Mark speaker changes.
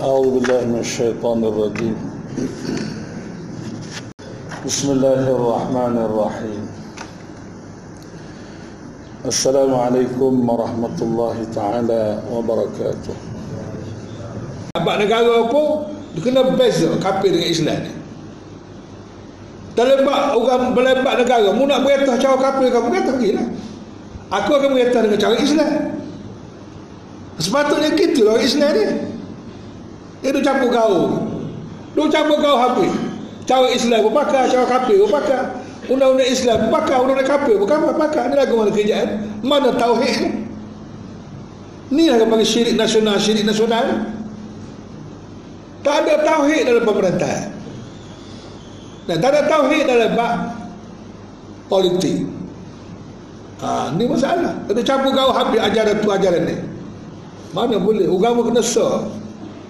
Speaker 1: أعوذ بالله من الشيطان الرجيم بسم الله الرحمن الرحيم السلام عليكم ورحمة الله تعالى وبركاته
Speaker 2: Abang negara apa Dia kena beza kafir dengan Islam ni Terlebat orang berlebat negara Mu nak berita cara kafir kamu kata pergi lah Aku akan berita dengan cara Islam Sepatutnya kita lah orang Islam ni Dia tu campur kau Dia campur kau habis Cara Islam berpakar, cara kafir berpakar Undang-undang Islam berpakar, undang-undang kafir berpakar Ini lagu mana kerjaan Mana tauhid ni Ni lah yang panggil syirik nasional Syirik nasional tak ada tauhid dalam pemerintah. Dan tak ada tauhid dalam bab politik. Ha, ni masalah. Kena campur kau habis ajaran tu ajaran ni. Mana boleh? Agama kena sah.